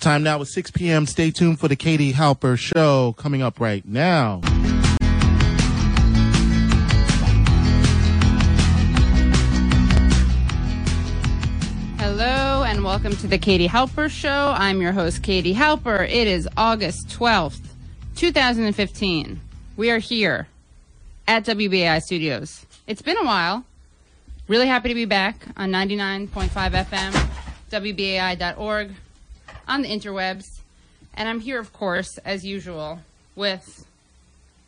time now is 6 p.m. Stay tuned for the Katie Halper Show coming up right now. Hello and welcome to the Katie Halper Show. I'm your host, Katie Halper. It is August 12th, 2015. We are here at WBAI Studios. It's been a while. Really happy to be back on 99.5 FM, WBAI.org, on the interwebs. And I'm here, of course, as usual, with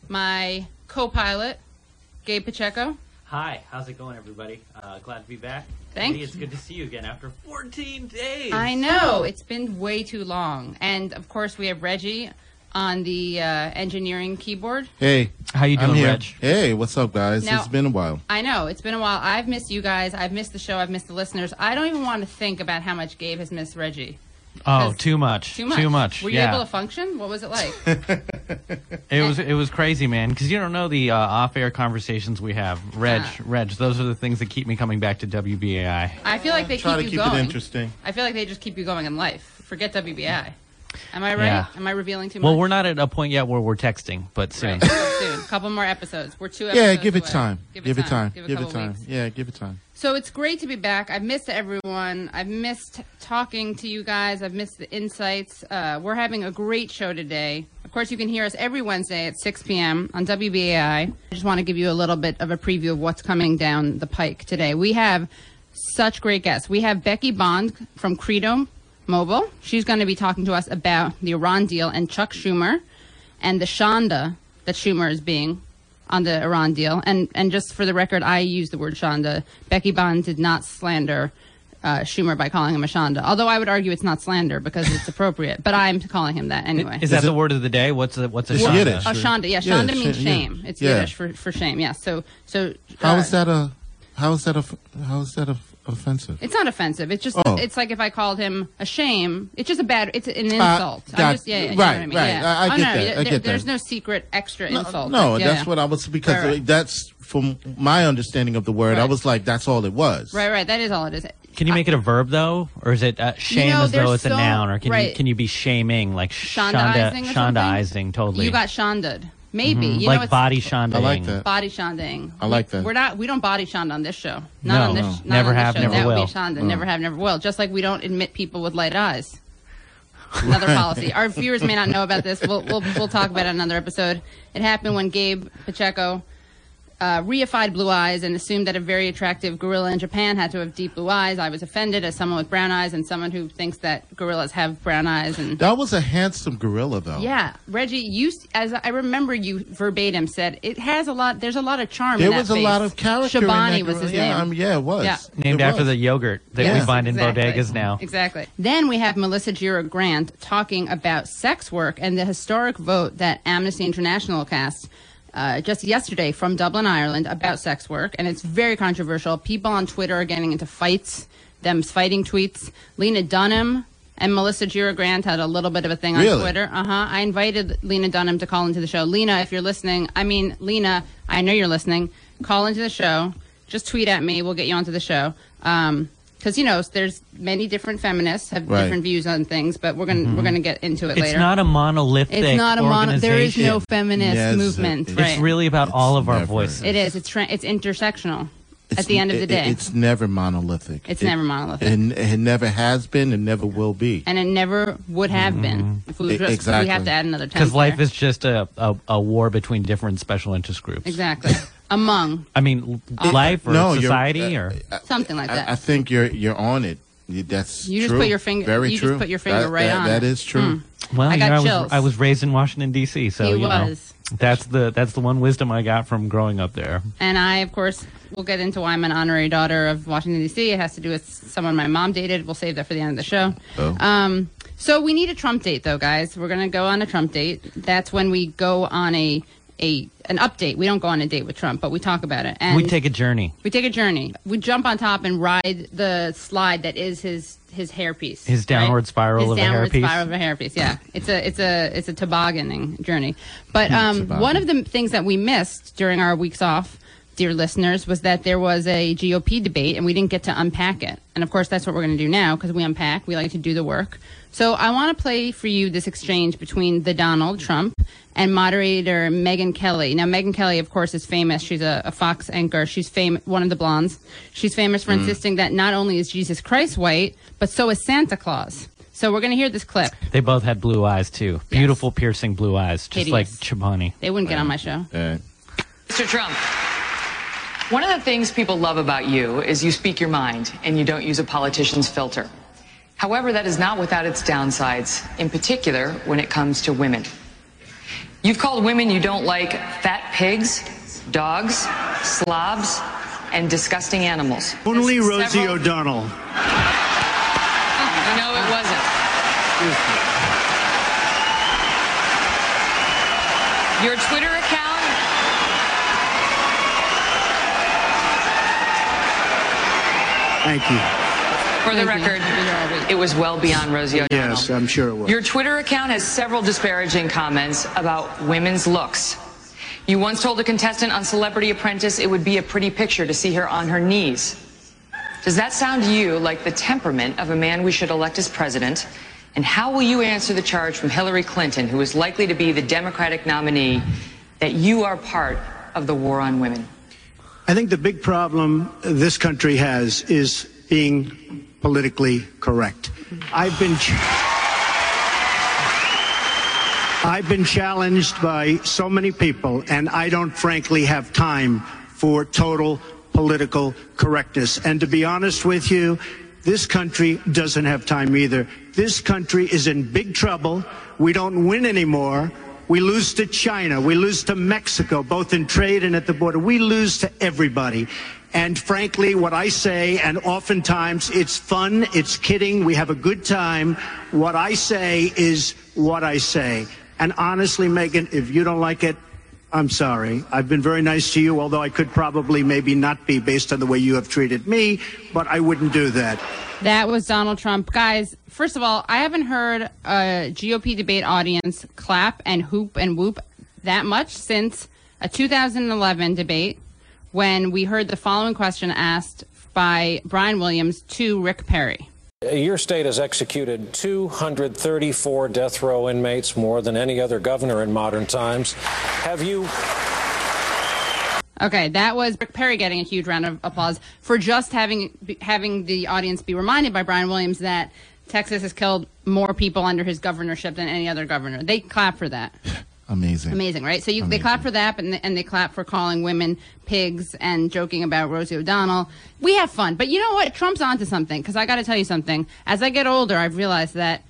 my co pilot, Gabe Pacheco. Hi, how's it going, everybody? Uh, glad to be back. Thank Katie, It's good to see you again after 14 days. I know it's been way too long, and of course we have Reggie on the uh, engineering keyboard. Hey, How you doing. Reg? Hey, what's up, guys? Now- it's been a while. I know it's been a while. I've missed you guys. I've missed the show. I've missed the listeners. I don't even want to think about how much Gabe has missed Reggie. Oh, too much. Too much. Too much. Were you yeah. able to function? What was it like? It was it was crazy, man. Because you don't know the uh, off-air conversations we have. Reg, Ah. Reg, those are the things that keep me coming back to WBAI. I feel like they Try keep to you keep going. it interesting. I feel like they just keep you going in life. Forget WBI. Am I right? Yeah. Am I revealing too much? Well, we're not at a point yet where we're texting, but soon. Right. soon. A couple more episodes. We're two episodes. Yeah, give it away. time. Give Give it time. Give, Give it time. weeks. Yeah, give it time. So it's great to be back. I've missed everyone. I've missed talking to you guys. I've missed the insights. Uh, we're having a great show today. Of course, you can hear us every Wednesday at 6 p.m. on WBAI. I just want to give you a little bit of a preview of what's coming down the pike today. We have such great guests. We have Becky Bond from Credo Mobile. She's going to be talking to us about the Iran deal and Chuck Schumer and the Shonda that Schumer is being on the Iran deal. And and just for the record, I use the word Shonda. Becky Bond did not slander uh, Schumer by calling him a Shonda. Although I would argue it's not slander because it's appropriate. But I'm calling him that anyway. Is that Is it- the word of the day? What's a, what's a It's shonda? Yiddish. Oh, Shonda. Yeah, Yeah, Shonda means sh- yeah. shame. It's Yeah. Yiddish for, for shame. Yeah. So so. How uh, is that a? How is that a? How is that a, offensive? It's not offensive. It's just Oh. it's like if I called him a shame. It's just a bad. It's an Uh, insult. I'm just, yeah, yeah, you know right, what I mean? right. Yeah. I- I oh, get no, that. I there- get that. There's no secret extra insult. No, Yeah, that's yeah. what I was because Right, right. that's from my understanding of the word. I was like, that's all it was. Right, right. That is all it is. Can you make it a verb though, or is it uh, shame know, as though there's it's a noun, or can right. you can you be shaming like Shondaizing shonda or shondaizing totally? You got shonded. Maybe. Mm-hmm. You know, like it's body shondaing. I like that. body shonding. I like that. We're not. We don't body shond on this show. Not No, on this. no. Not Never on this have, show. never that would will. be shonda. Never have, never will. Just like we don't admit people with light eyes. Another policy. Our viewers may not know about this. We'll, we'll we'll talk about it in another episode. It happened when Gabe Pacheco uh, reified blue eyes and assumed that a very attractive gorilla in Japan had to have deep blue eyes. I was offended as someone with brown eyes and someone who thinks that gorillas have brown eyes and That was a handsome gorilla, though. yeah, Reggie, you as I remember you verbatim said it has a lot. There's a lot of charm. There in that was a lot of character. in Shabani that was gorilla. his yeah, name. I mean, yeah, it was. Yeah. Named It after was. the yogurt that Yes, we find in exactly. bodegas now. Exactly. Then we have Melissa Gira Grant talking about sex work and the historic vote that Amnesty International cast uh, just yesterday from Dublin, Ireland, about sex work, and it's very controversial. People on Twitter are getting into fights, them fighting tweets. Lena Dunham. And Melissa Gira Grant had a little bit of a thing on Really? Twitter. Uh huh. I invited Lena Dunham to call into the show. Lena, if you're listening, I mean, Lena, I know you're listening. Call into the show. Just tweet at me. We'll get you onto the show. Um, because you know there's many different feminists have Right. different views on things, but we're gonna we're mm-hmm. gonna get into it It's later. It's not a monolithic. it's not a mono. There is no feminist Yes, movement. it- right. It's really about all of our never- voices. It is. It's tra- it's intersectional. It's- at the end of the it- day, it's never monolithic. It's It- never monolithic. And it never has been and never will be. and it never would have been mm-hmm. if we, just, exactly. we have to add another ten. Because life is just a, a, a war between different special interest groups. exactly among I mean, l- life or no, you're- society uh, or something like that. I, I think you're you're on it. You- That's You just true. put your finger- Very you just true. put your finger That- right that- on That it. is true. well, I you got know, I chills. was I was raised in Washington D.C., so He you know that's the that's the one wisdom I got from growing up there. And I, of course, will get into why I'm an honorary daughter of Washington, D.C. It has to do with someone my mom dated. We'll save that for the end of the show. Oh. Um, so we need a Trump date, though, guys. We're going to go on a Trump date. That's when we go on a, a an update. We don't go on a date with Trump, but we talk about it. And we take a journey. we take a journey. We jump on top and ride the slide that is his his hairpiece. His downward spiral his of a downward hairpiece. spiral of a hairpiece. Yeah, it's a it's a it's a tobogganing journey. But um, one of the things that we missed during our weeks off dear listeners, was that there was a GOP debate and we didn't get to unpack it. And of course, that's what we're going to do now because we unpack. We like to do the work. So I want to play for you this exchange between the Donald Trump and moderator Megyn Kelly. Now, Megyn Kelly, of course, is famous. She's a, a Fox anchor. She's famous, one of the blondes. She's famous for insisting that not only is Jesus Christ white, but so is Santa Claus. So we're going to hear this clip. They both had blue eyes too. Beautiful, piercing blue eyes, just like Hideous. Chobani. They wouldn't get on my show. Uh, Mr. Trump, one of the things people love about you is you speak your mind and you don't use a politician's filter. However, that is not without its downsides, in particular when it comes to women. You've called women you don't like fat pigs, dogs, slobs, and disgusting animals. Only Rosie several- O'Donnell. No, it wasn't. Your Twitter account. Thank you. For the Thank record, You're all right. it was well beyond Rosie O'Donnell. Yes, I'm sure it was. Your Twitter account has several disparaging comments about women's looks. You once told a contestant on Celebrity Apprentice it would be a pretty picture to see her on her knees. Does that sound to you like the temperament of a man we should elect as president? And how will you answer the charge from Hillary Clinton, who is likely to be the Democratic nominee, that you are part of the war on women? I think the big problem this country has is being politically correct. I've been. I've been challenged by so many people, and I don't frankly have time for total political correctness. And to be honest with you, this country doesn't have time either. This country is in big trouble. We don't win anymore. We lose to China. We lose to Mexico, both in trade and at the border. We lose to everybody. And frankly, what I say, and oftentimes it's fun, it's kidding, we have a good time. What I say is what I say. And honestly, Megyn, if you don't like it, I'm sorry. I've been very nice to you, although I could probably maybe not be based on the way you have treated me, but I wouldn't do that. That was Donald Trump. Guys, first of all, I haven't heard a GOP debate audience clap and hoop and whoop that much since a 2011 debate when we heard the following question asked by Brian Williams to Rick Perry. Your state has executed 234 death row inmates, more than any other governor in modern times. Have you Okay, that was Rick Perry getting a huge round of applause for just having having the audience be reminded by Brian Williams that Texas has killed more people under his governorship than any other governor. They clap for that. amazing. Amazing, right? So you, they clap for that, and, and they clap for calling women pigs and joking about Rosie O'Donnell. We have fun, but you know what? Trump's onto something. Because I got to tell you something. As I get older, I've realized that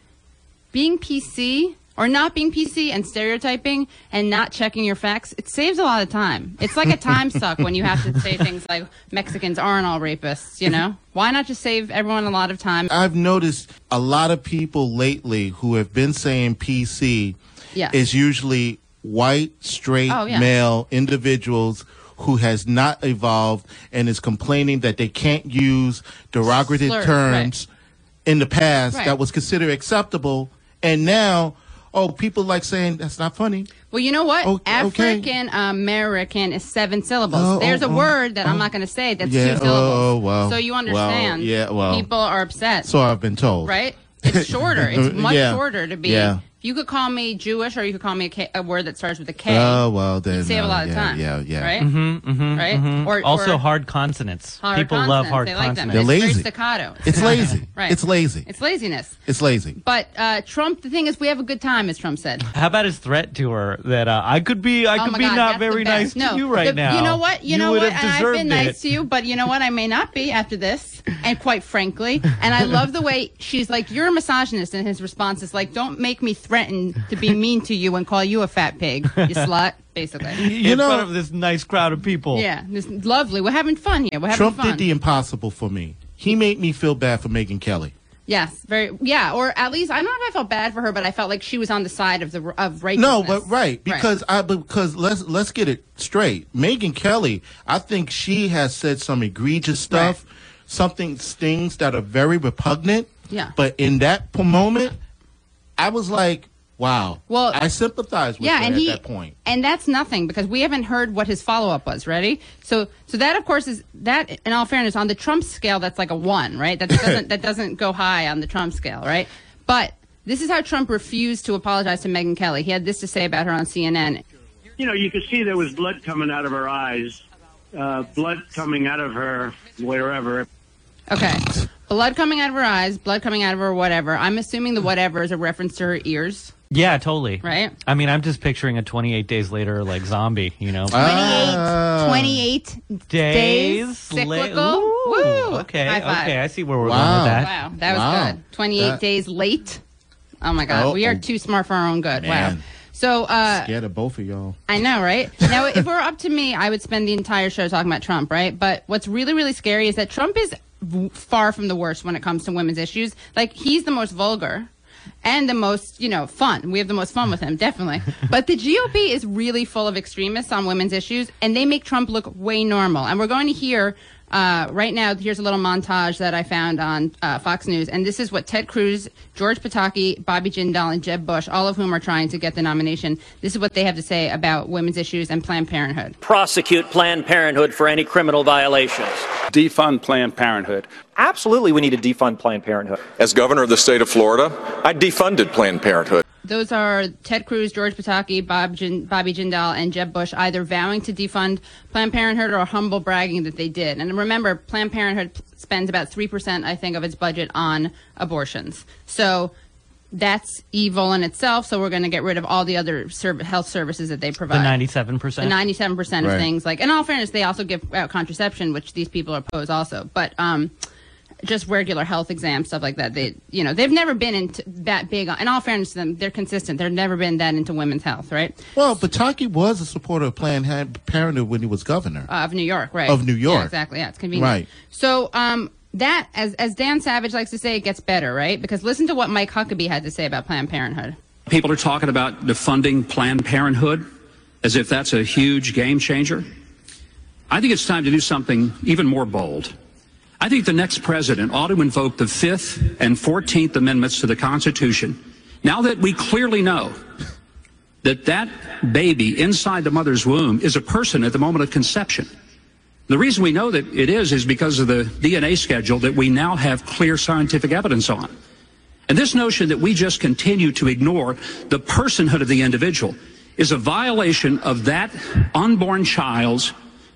being PC or not being PC and stereotyping and not checking your facts, it saves a lot of time. It's like a time suck when you have to say things like Mexicans aren't all rapists. You know, why not just save everyone a lot of time? I've noticed a lot of people lately who have been saying PC is usually white, straight, Oh, yeah. male individuals who has not evolved and is complaining that they can't use derogative Slurs, terms in the past Right. that was considered acceptable. And now, oh, people like saying that's not funny. Well, you know what? Okay. African uh, American is seven syllables. Oh, There's oh, a oh, word that I'm oh. not going to say that's Yeah, two syllables. oh, oh well, so you well, understand. yeah, well. people are upset, So I've been told. right? It's shorter. It's much Yeah. shorter to be. Yeah. You could call me Jewish, or you could call me a, K, a word that starts with a K. Oh, well, then. you save a uh, lot of yeah, time. Yeah, yeah. Right. Mm-hmm, right. Or Also, or hard consonants. hard People love consonants. hard they like them. consonants. They're It's lazy. Very staccato. It's lazy. Right. It's lazy. It's laziness. It's lazy. But uh, Trump, the thing is, we have a good time, as Trump said. How about his threat to her that uh, I could be, I Oh could be God, not very nice no, to you right the- now. You know what? You, know what? And I've deserved been nice to you, but you know what? I may not be after this. And quite frankly, and I love the way she's like, "You're a misogynist," and his response is like, "Don't make me threaten to be mean to you and call you a fat pig, you slut." Basically. You in know- front of this nice crowd of people. Yeah, this lovely. We're having fun here. We're having Trump fun. did the impossible for me. He made me feel bad for Megyn Kelly. yes, very. Yeah, or at least I don't know if I felt bad for her, but I felt like she was on the side of the of righteousness. No, but right because I because let's let's get it straight. Megyn Kelly, I think she has said some egregious stuff, something stings that are very repugnant. Yeah. But in that moment, I was like, Wow. Well, I sympathize with yeah, her and at he that point. and that's nothing because we haven't heard what his follow up was. Ready? So, so that of course is that. In all fairness, on the Trump scale, that's like a one, right? That doesn't that doesn't go high on the Trump scale, right? But this is how Trump refused to apologize to Megyn Kelly. He had this to say about her on CNN. You know, you could see there was blood coming out of her eyes, uh, blood coming out of her wherever. Okay, blood coming out of her eyes, blood coming out of her whatever. I'm assuming the whatever is a reference to her ears, Yeah, totally. right? I mean, I'm just picturing a 28 days later like zombie. You know, 28, Ah. 28 days, days la- cyclical. Ooh, Woo! Okay, High five. okay, I see where we're Wow. going with that. Wow, that was Wow. good. 28 That- days late. Oh my God, Oh, we are oh. too smart for our own good. Wow. Man. So, uh, Scared of both of y'all. I know, right? Now, if it were up to me, I would spend the entire show talking about Trump, right? But what's really, really scary is that Trump is v- far from the worst when it comes to women's issues. Like, he's the most vulgar and the most, you know, fun. We have the most fun with him, definitely. but the GOP is really full of extremists on women's issues, and they make Trump look way normal. And we're going to hear. Uh, right now, here's a little montage that I found on uh, Fox News, and this is what Ted Cruz, George Pataki, Bobby Jindal, and Jeb Bush, all of whom are trying to get the nomination. This is what they have to say about women's issues and Planned Parenthood. prosecute Planned Parenthood for any criminal violations. defund Planned Parenthood. Absolutely, we need to defund Planned Parenthood. As governor of the state of Florida, I defunded Planned Parenthood. Those are Ted Cruz, George Pataki, Bob Jin, Bobby Jindal, and Jeb Bush either vowing to defund Planned Parenthood or humble bragging that they did. And remember, Planned Parenthood spends about 3%, I think, of its budget on abortions. So that's evil in itself. So we're going to get rid of all the other serv- health services that they provide. The provide. 97 The percent. 97% of Right. things. Like, in all fairness, they also give out contraception, which these people oppose also. But, um, just regular health exams, stuff like that. They, you know, they've never been into that big. On, in all fairness to them, they're consistent. They've never been that into women's health, right? Well, Pataki was a supporter of Planned Parenthood when he was governor. Uh, of New York, right? Of New York. Yeah, exactly. Yeah, it's convenient. Right. So, um, that as as Dan Savage likes to say, it gets better, right? Because listen to what Mike Huckabee had to say about Planned Parenthood. People are talking about defunding Planned Parenthood as if that's a huge game changer. I think it's time to do something even more bold. I think the next president ought to invoke the Fifth and Fourteenth Amendments to the Constitution. Now that we clearly know that that baby inside the mother's womb is a person at the moment of conception. The reason we know that it is is because of the DNA schedule that we now have clear scientific evidence on. And this notion that we just continue to ignore the personhood of the individual is a violation of that unborn child's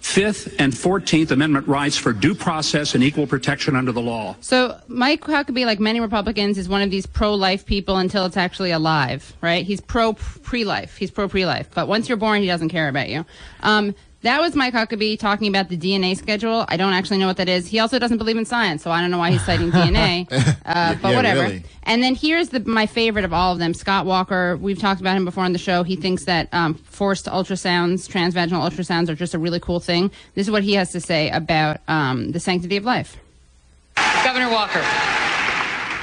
Fifth and 14th Amendment rights for due process and equal protection under the law. So Mike Huckabee, like many Republicans, is one of these pro-life people until it's actually alive, right? He's pro pre-life. He's pro pre-life, but once you're born, he doesn't care about you. Um, that was Mike Huckabee talking about the DNA schedule. I don't actually know what that is. He also doesn't believe in science, so I don't know why he's citing DNA. Uh, but Yeah, whatever. really. And then here's the, my favorite of all of them, Scott Walker. We've talked about him before on the show. He thinks that um, forced ultrasounds, transvaginal ultrasounds, are just a really cool thing. This is what he has to say about um, the sanctity of life. Governor Walker,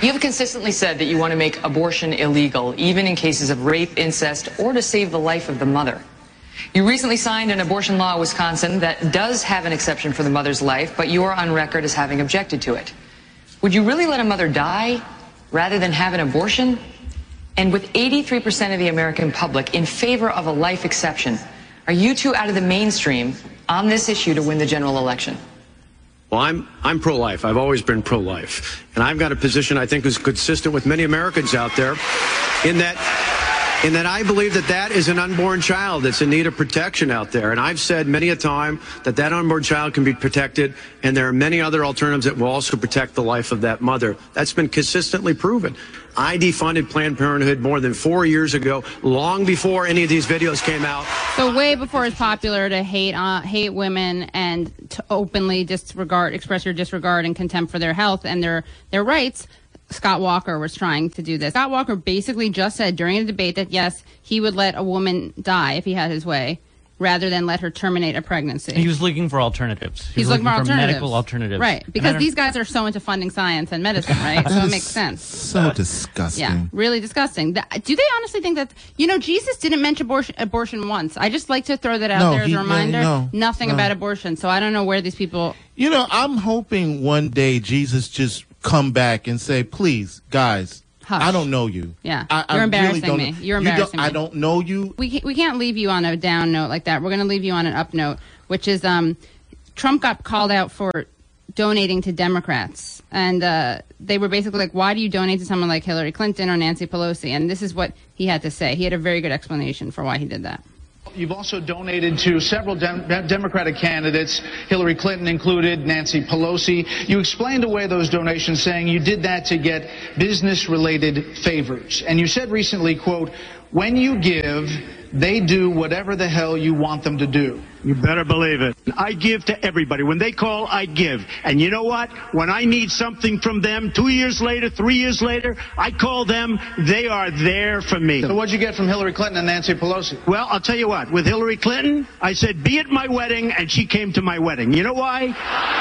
you have consistently said that you want to make abortion illegal, even in cases of rape, incest, or to save the life of the mother. You recently signed an abortion law in Wisconsin that does have an exception for the mother's life, but you are on record as having objected to it. Would you really let a mother die rather than have an abortion? And with 83% of the American public in favor of a life exception, are you two out of the mainstream on this issue to win the general election? Well, I'm I'm pro-life. I've always been pro-life, and I've got a position I think is consistent with many Americans out there, in that in that I believe that that is an unborn child that's in need of protection out there. And I've said many a time that that unborn child can be protected, and there are many other alternatives that will also protect the life of that mother. That's been consistently proven. I defunded Planned Parenthood more than four years ago, long before any of these videos came out. So way before it's popular to hate uh, hate women and to openly disregard, express your disregard and contempt for their health and their their rights. Scott Walker was trying to do this. Scott Walker basically just said during the debate that yes, he would let a woman die if he had his way, rather than let her terminate a pregnancy. He was looking for alternatives. He He's was looking for alternatives. medical alternatives. right? Because these guys are so into funding science and medicine, right? so it makes sense. So disgusting. Yeah, really disgusting. Do they honestly think that you know Jesus didn't mention abortion, abortion once? I just like to throw that out No, there as he- a reminder. no, Nothing no. about abortion, so I don't know where these people. You know, I'm hoping one day Jesus just come back and say, "Please, guys, Hush. I don't know you. Yeah. I, I You're embarrassing really me. You're you embarrassing I don't know you. we can't, we can't leave you on a down note like that. We're going to leave you on an up note, which is um, Trump got called out for donating to Democrats, and uh, they were basically like, "Why do you donate to someone like Hillary Clinton or Nancy Pelosi?" And this is what he had to say. He had a very good explanation for why he did that. You've also donated to several Dem- Democratic candidates, Hillary Clinton included, Nancy Pelosi. You explained away those donations saying you did that to get business related favors. And you said recently, quote, when you give, they do whatever the hell you want them to do. You better believe it. I give to everybody. When they call, I give. And you know what? When I need something from them, two years later, three years later, I call them. They are there for me. So what'd you get from Hillary Clinton and Nancy Pelosi? Well, I'll tell you what. With Hillary Clinton, I said, be at my wedding, and she came to my wedding. You know why?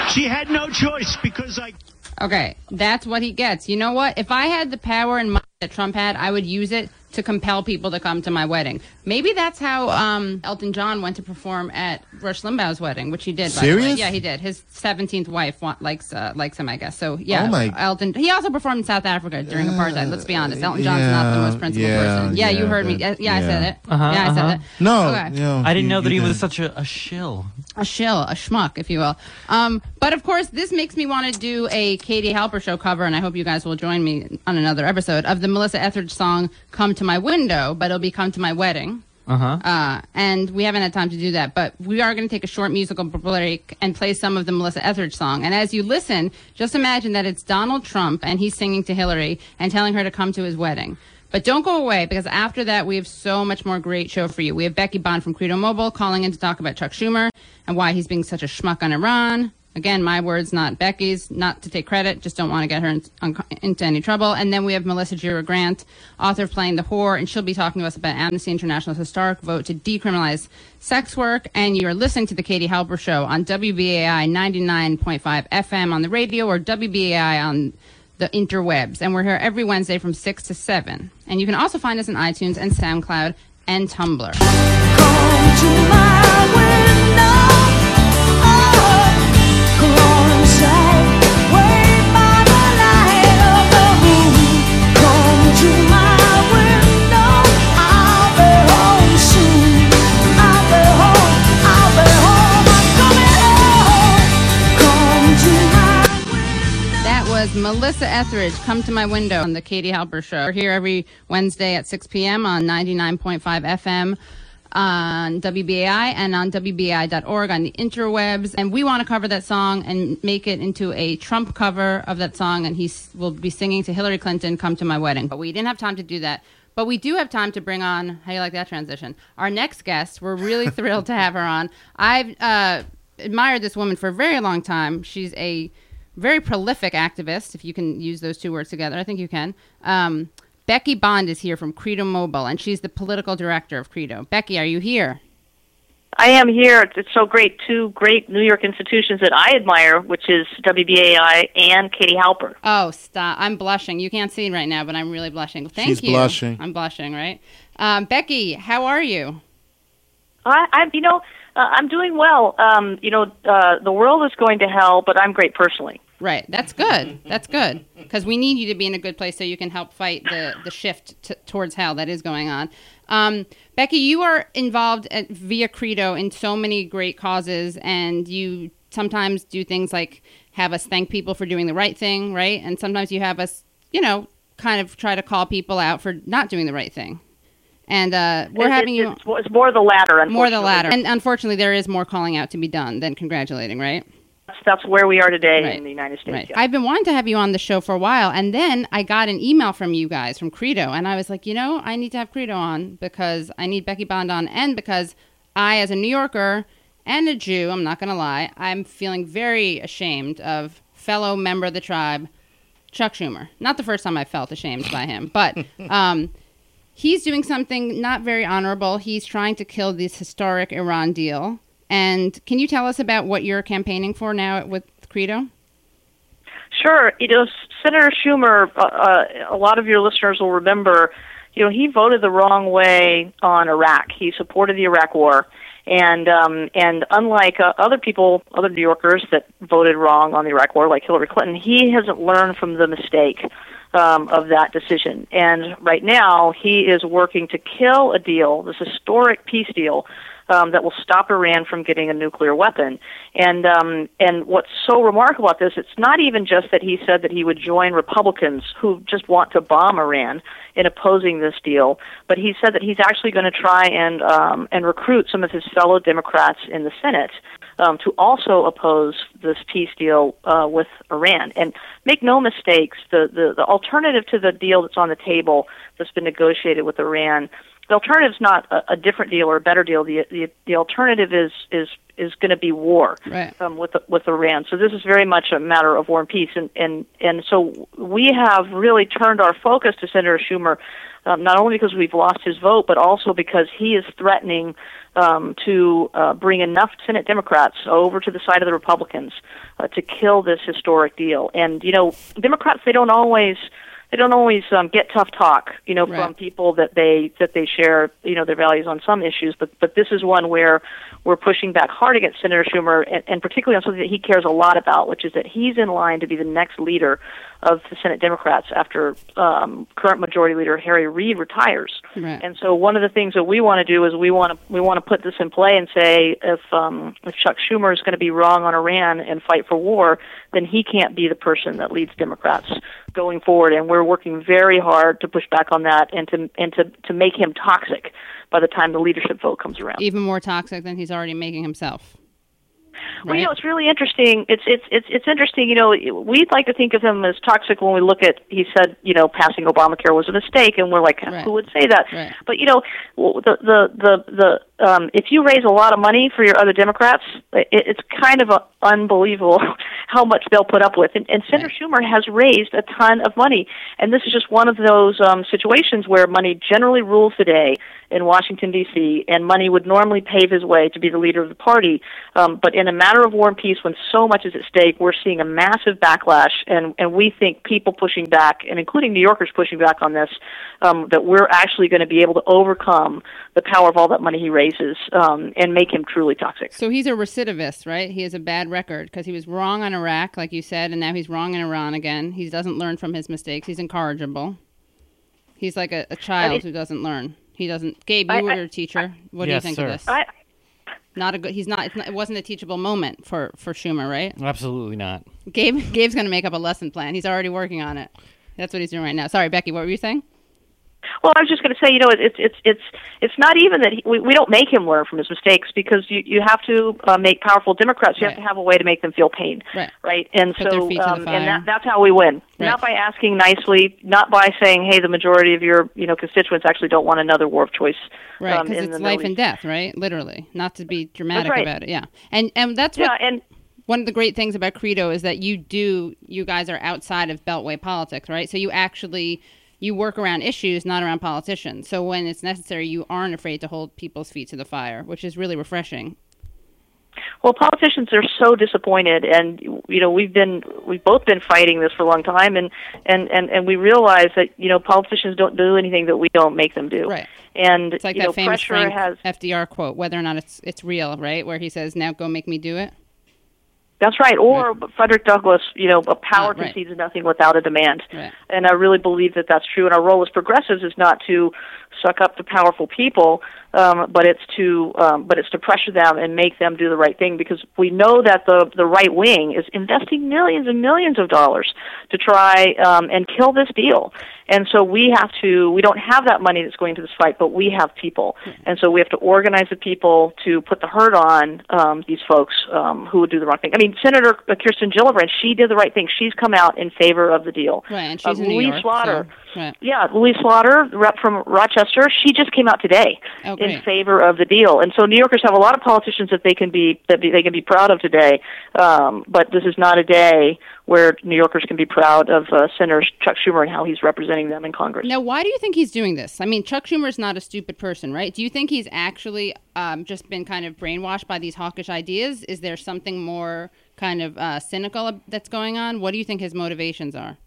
She had no choice because I. Okay, that's what he gets. You know what? If I had the power and money that Trump had, I would use it to compel people to come to my wedding. Maybe that's how um, Elton John went to perform at Rush Limbaugh's wedding, which he did. By. Serious? Yeah, he did. His seventeenth wife wa- likes uh, likes him, I guess. So yeah, Oh my- Elton. He also performed in South Africa during apartheid. Let's be honest. Elton John's not the most principled yeah, person. Yeah, you yeah, heard me. Yeah, yeah, I said it. Uh-huh, yeah, I said uh-huh. it. No, Okay. you know, I didn't know that he you was such a, a shill. A shill, a schmuck, if you will. Um, but of course, this makes me want to do a Katie Halper show cover, and I hope you guys will join me on another episode of the Melissa Etheridge song "Come to My Window," but it'll be "Come to My Wedding." Uh-huh. Uh, and we haven't had time to do that, but we are going to take a short musical break and play some of the Melissa Etheridge song. And as you listen, just imagine that it's Donald Trump and he's singing to Hillary and telling her to come to his wedding. But don't go away because after that, we have so much more great show for you. We have Becky Bond from Credo Mobile calling in to talk about Chuck Schumer and why he's being such a schmuck on Iran. Again, my words, not Becky's, not to take credit, just don't want to get her in, un, into any trouble. And then we have Melissa Gira Grant, author of Playing the Whore, and she'll be talking to us about Amnesty International's historic vote to decriminalize sex work. And you're listening to The Katie Halper Show on WBAI 99.5 FM on the radio or WBAI on the interwebs. And we're here every Wednesday from 6 to 7. And you can also find us on iTunes and SoundCloud and Tumblr. Was Melissa Etheridge, Come to My Window on the Katie Halper Show. We're here every Wednesday at 6 p.m. on 99.5 FM on WBAI and on WBAI.org on the interwebs. And we want to cover that song and make it into a Trump cover of that song. And he will be singing to Hillary Clinton, Come to My Wedding. But we didn't have time to do that. But we do have time to bring on, how you like that transition? Our next guest. We're really thrilled to have her on. I've uh, admired this woman for a very long time. She's a very prolific activist, if you can use those two words together. I think you can. Um, Becky Bond is here from Credo Mobile, and she's the political director of Credo. Becky, are you here? I am here. It's so great. Two great New York institutions that I admire, which is WBAI and Katie Halper. Oh, stop. I'm blushing. You can't see it right now, but I'm really blushing. Thank She's you. blushing. I'm blushing, right? Um, Becky, how are you? I, I'm, you know, uh, I'm doing well. Um, you know, uh, the world is going to hell, but I'm great personally. Right. That's good. That's good because we need you to be in a good place so you can help fight the the shift t- towards hell that is going on. Um, Becky, you are involved at, via Credo in so many great causes, and you sometimes do things like have us thank people for doing the right thing, right? And sometimes you have us, you know, kind of try to call people out for not doing the right thing. And uh, we're It- having it's, you It's, it's more the latter. more the latter, and unfortunately, there is more calling out to be done than congratulating, right? That's, that's where we are today Right. in the United States. Right. yeah. I've been wanting to have you on the show for a while, and then I got an email from you guys from Credo, and I was like, you know, I need to have Credo on because I need Becky Bond on, and because I, as a New Yorker and a Jew, I'm not going to lie, I'm feeling very ashamed of fellow member of the tribe, Chuck Schumer. Not the first time I felt ashamed by him, but um, he's doing something not very honorable. He's trying to kill this historic Iran deal. And can you tell us about what you're campaigning for now with Credo? Sure. You know, Senator Schumer, uh, uh, a lot of your listeners will remember, you know, he voted the wrong way on Iraq. He supported the Iraq War. And um, and unlike uh, other people, other New Yorkers that voted wrong on the Iraq War, like Hillary Clinton, he hasn't learned from the mistake. Um, of that decision. And right now, he is working to kill a deal, this historic peace deal. Um, that will stop Iran from getting a nuclear weapon, and um, and what's so remarkable about this, it's not even just that he said that he would join Republicans who just want to bomb Iran in opposing this deal, but he said that he's actually going to try and um, and recruit some of his fellow Democrats in the Senate um, to also oppose this peace deal uh, with Iran. And make no mistakes, the, the the alternative to the deal that's on the table that's been negotiated with Iran the alternative is not a, a different deal or a better deal. The the, the alternative is is is going to be war right. um, with with Iran. So this is very much a matter of war and peace, and and and so we have really turned our focus to Senator Schumer, um, not only because we've lost his vote, but also because he is threatening um, to uh, bring enough Senate Democrats over to the side of the Republicans uh, to kill this historic deal. And you know, Democrats they don't always they don't always um, get tough talk, you know, Right. from people that they that they share, you know, their values on some issues. But but this is one where we're pushing back hard against Senator Schumer, and, and particularly on something that he cares a lot about, which is that he's in line to be the next leader of the Senate Democrats after um, current Majority Leader Harry Reid retires. Right. And so one of the things that we want to do is we want to we want to put this in play and say if um, if Chuck Schumer is going to be wrong on Iran and fight for war, then he can't be the person that leads Democrats going forward. And we're working very hard to push back on that and to and to to make him toxic by the time the leadership vote comes around. Even more toxic than he's already making himself. Well, you know, it's really interesting. It's it's it's it's interesting. You know, we'd like to think of him as toxic when we look at. He said, you know, passing Obamacare was a mistake, and we're like, who would say that? Right. But you know, w- the the the the um, if you raise a lot of money for your other Democrats, it, it's kind of a, unbelievable how much they'll put up with. And, and Senator Schumer has raised a ton of money, and this is just one of those um, situations where money generally rules the day in Washington D.C. and money would normally pave his way to be the leader of the party. Um, but in a matter of war and peace, when so much is at stake, we're seeing a massive backlash, and and we think people pushing back, and including New Yorkers pushing back on this, um, that we're actually going to be able to overcome the power of all that money he raises um, and make him truly toxic. So he's a recidivist, right? He has a bad record because he was wrong on Iraq, like you said, and now he's wrong in Iran again. He doesn't learn from his mistakes. He's incorrigible. He's like a, a child it- who doesn't learn. He doesn't. Gabe, you I- were I- a teacher. What Yes, do you think sir. of this? I, not a good. He's not, it's not. It wasn't a teachable moment for for Schumer, right? Absolutely not. Gabe Gabe's going to make up a lesson plan. He's already working on it. That's what he's doing right now. Sorry, Becky. What were you saying? Well, I was just going to say, you know, it's it's it's it's not even that he, we we don't make him learn from his mistakes because you you have to uh, make powerful Democrats. You have to have a way to make them feel pain, Right. right? And Put so, feet to the um, and that that's how we win. Right. Not by asking nicely, not by saying, "Hey, the majority of your you know constituents actually don't want another war of choice." Right, um, because in it's life and death, right? Literally, not to be dramatic right. about it. Yeah, and and that's what. Yeah, and one of the great things about Credo is that you do, you guys are outside of Beltway politics, right? So you actually you work around issues, not around politicians. So when it's necessary, you aren't afraid to hold people's feet to the fire, which is really refreshing. Well, politicians are so disappointed, and you know we've been we've both been fighting this for a long time, and and and and we realize that you know politicians don't do anything that we don't make them do. Right. And It's like you that know famous pressure Frank has FDR quote, whether or not it's it's real, right? Where he says, "Now go make me do it." That's right. Or Frederick Douglass, you know, a power Ah, right. concedes nothing without a demand. Right. And I really believe that that's true. And our role as progressives is not to suck up the powerful people, um, but it's to um, but it's to pressure them and make them do the right thing because we know that the the right wing is investing millions and millions of dollars to try um, and kill this deal. And so we have to we don't have that money that's going to this fight, but we have people, and so we have to organize the people to put the hurt on um, these folks um, who would do the wrong thing. I mean, Senator Kirsten Gillibrand, she did the right thing. She's come out in favor of the deal. Right, and Uh, she's in New Louise York. Slaughter. so- right. Yeah, Louise Slaughter, rep from Rochester, she just came out today Oh, in favor of the deal. And so New Yorkers have a lot of politicians that they can be that be, they can be proud of today. Um, but this is not a day where New Yorkers can be proud of uh, Senator Chuck Schumer and how he's representing them in Congress. Now, why do you think he's doing this? I mean, Chuck Schumer is not a stupid person, right? Do you think he's actually um, just been kind of brainwashed by these hawkish ideas? Is there something more kind of uh, cynical that's going on? What do you think his motivations are?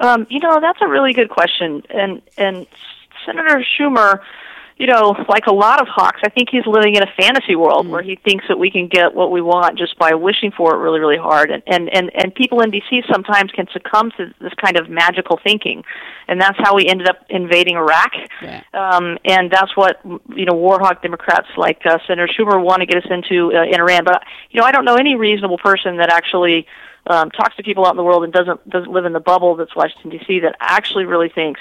Um, you know, that's a really good question. And and Senator Schumer, you know, like a lot of hawks, I think he's living in a fantasy world where he thinks that we can get what we want just by wishing for it really, really hard. And and and, and people in D.C. sometimes can succumb to this kind of magical thinking, and that's how we ended up invading Iraq. Um, and that's what you know, war hawk Democrats like uh, Senator Schumer want to get us into uh, in Iran. But you know, I don't know any reasonable person that actually. Um, talks to people out in the world and doesn't doesn't live in the bubble that's Washington D.C. that actually really thinks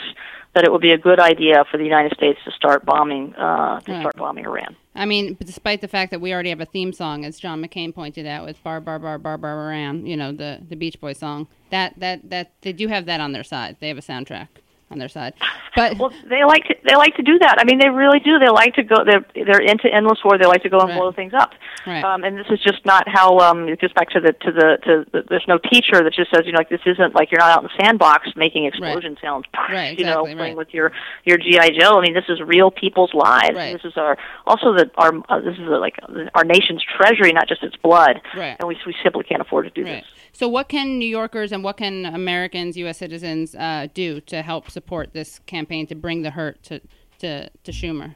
that it would be a good idea for the United States to start bombing uh, to Right. start bombing Iran. I mean, despite the fact that we already have a theme song, as John McCain pointed out, with "Bar Bar Bar Bar Bar Ram," you know, the the Beach Boys song. That that that they do have that on their side. They have a soundtrack on their side. But well, they like to they like to do that. I mean, they really do. They like to go. They're they're into endless war. They like to go and blow things up. Right. Um, and this is just not how. Um, it gets back to the to the to the, there's no teacher that just says you know like this isn't like you're not out in the sandbox making explosion sounds. Right, You know, playing right. with your your GI Joe. I mean, this is real people's lives. This is our also the our uh, this is uh like our nation's treasury, not just its blood. Right. And we we simply can't afford to do Right. this. So, what can New Yorkers and what can Americans, U.S. citizens, uh, do to help support this campaign to bring the hurt to to, to Schumer?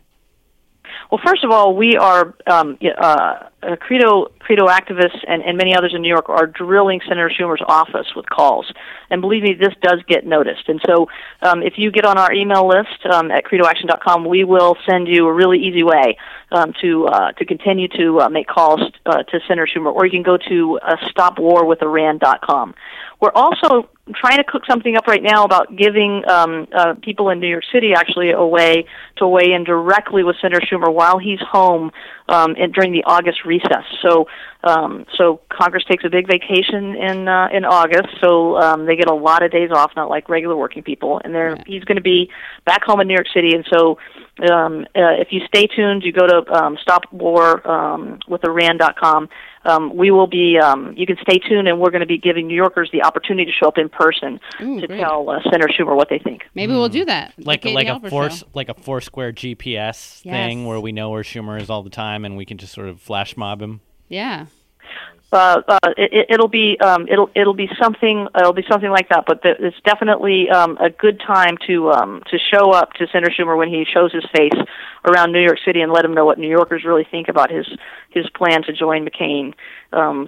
Well, first of all, we are um, uh, uh, Credo Credo activists and, and many others in New York are drilling Senator Schumer's office with calls, and believe me, this does get noticed. And so, um, if you get on our email list um, at credoaction.com, we will send you a really easy way um, to uh, to continue to uh, make calls uh, to Senator Schumer, or you can go to uh, stopwarwithiran.com. We're also trying to cook something up right now about giving um, uh, people in New York City actually a way to weigh in directly with Senator Schumer while he's home um, in, during the August recess. So, um, so Congress takes a big vacation in uh, in August, so um, they get a lot of days off, not like regular working people. And they're he's going to be back home in New York City, and so um, uh, if you stay tuned, you go to um, stopwar um, with Iran.com. Um, we will be. Um, you can stay tuned, and we're going to be giving New Yorkers the opportunity to show up in person to great. tell uh, Senator Schumer what they think. Maybe we'll do that. The like like a Halper force show. like a Foursquare GPS thing where we know where Schumer is all the time and we can just sort of flash mob him. Yeah. uh, uh, it, it'll be um, it'll it'll be something it'll be something like that. But th- it's definitely um, a good time to um, to show up to Senator Schumer when he shows his face around New York City and let him know what New Yorkers really think about his his plan to join McCain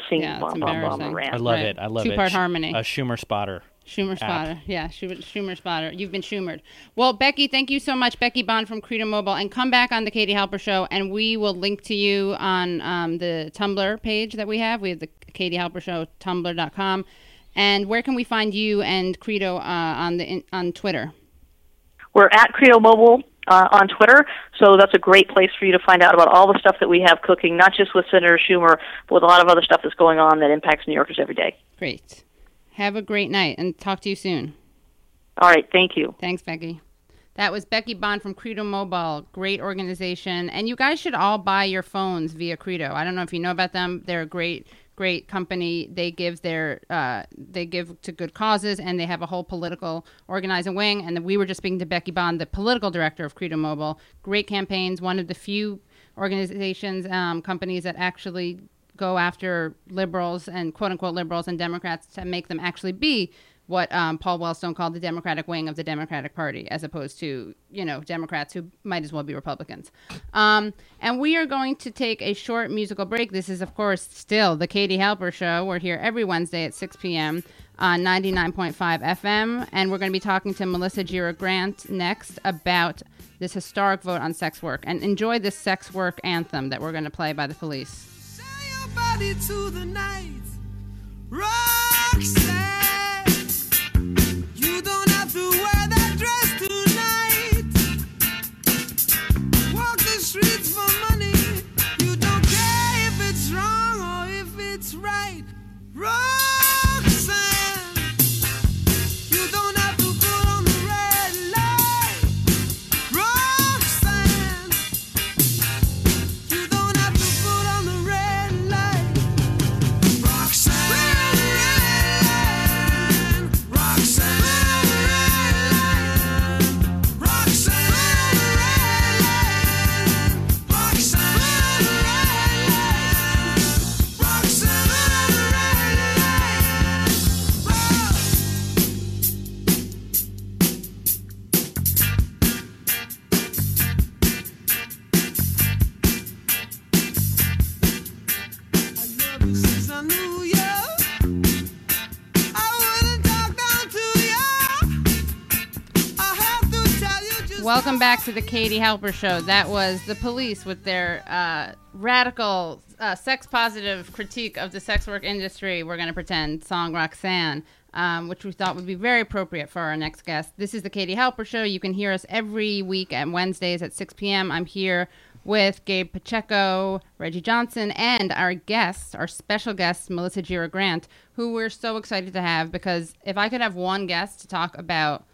singing Yeah, it's "Bomb Bomb Bomb embarrassing. I love Right. it. I love it. Two-part harmony. A Schumer spotter. Schumer app. spotter. Yeah, Schumer, Schumer spotter. You've been Schumered. Well, Becky, thank you so much, Becky Bond from Credo Mobile, and come back on the Katie Halper Show, and we will link to you on um, the Tumblr page that we have. We have the Katie Halper Show Tumblr.com, and where can we find you and Credo uh, on the in, on Twitter? We're at Credo Mobile uh, on Twitter, so that's a great place for you to find out about all the stuff that we have cooking, not just with Senator Schumer, but with a lot of other stuff that's going on that impacts New Yorkers every day. Great. Have a great night, and talk to you soon. All right, thank you. Thanks, Becky. That was Becky Bond from Credo Mobile. Great organization. And you guys should all buy your phones via Credo. I don't know if you know about them. They're a great, great company. They give their uh, they give to good causes and they have a whole political organizing wing. And we were just speaking to Becky Bond, the political director of Credo Mobile. Great campaigns, one of the few organizations, um, companies that actually go after liberals and quote unquote liberals and Democrats to make them actually be what um, Paul Wellstone called the Democratic wing of the Democratic Party, as opposed to you know Democrats who might as well be Republicans. Um, and we are going to take a short musical break. This is, of course, still the Katie Halper Show. We're here every Wednesday at 6 p.m. on 99.5 FM, and we're going to be talking to Melissa Gira Grant next about this historic vote on sex work. And enjoy this sex work anthem that we're going to play by the police. Body to the night. Roxanne, Welcome back to the Katie Halper Show. That was the police with their uh, radical, uh, sex positive critique of the sex work industry. We're going to pretend song Roxanne, um, which we thought would be very appropriate for our next guest. This is the Katie Halper Show. You can hear us every week at Wednesdays at 6 p.m. I'm here with Gabe Pacheco, Reggie Johnson, and our guest, our special guest, Melissa Gira Grant, who we're so excited to have because if I could have one guest to talk about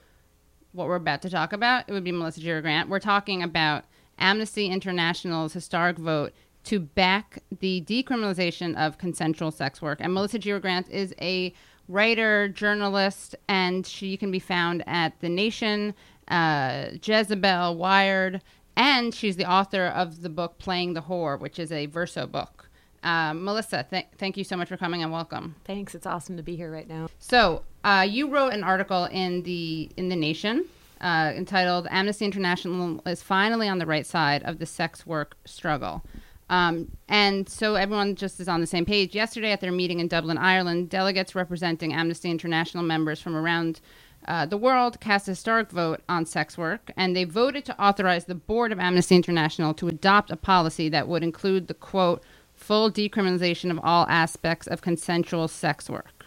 what we're about to talk about, it would be Melissa Gira Grant. We're talking about Amnesty International's historic vote to back the decriminalization of consensual sex work. And Melissa Gira Grant is a writer, journalist, and she can be found at The Nation, uh, Jezebel, Wired, and she's the author of the book Playing the Whore, which is a verso book. Uh, Melissa, th- thank you so much for coming and welcome. Thanks. It's awesome to be here right now. So, uh, you wrote an article in the in the Nation uh, entitled "Amnesty International is finally on the right side of the sex work struggle," um, and so everyone just is on the same page. Yesterday, at their meeting in Dublin, Ireland, delegates representing Amnesty International members from around uh, the world cast a historic vote on sex work, and they voted to authorize the board of Amnesty International to adopt a policy that would include the quote full decriminalization of all aspects of consensual sex work.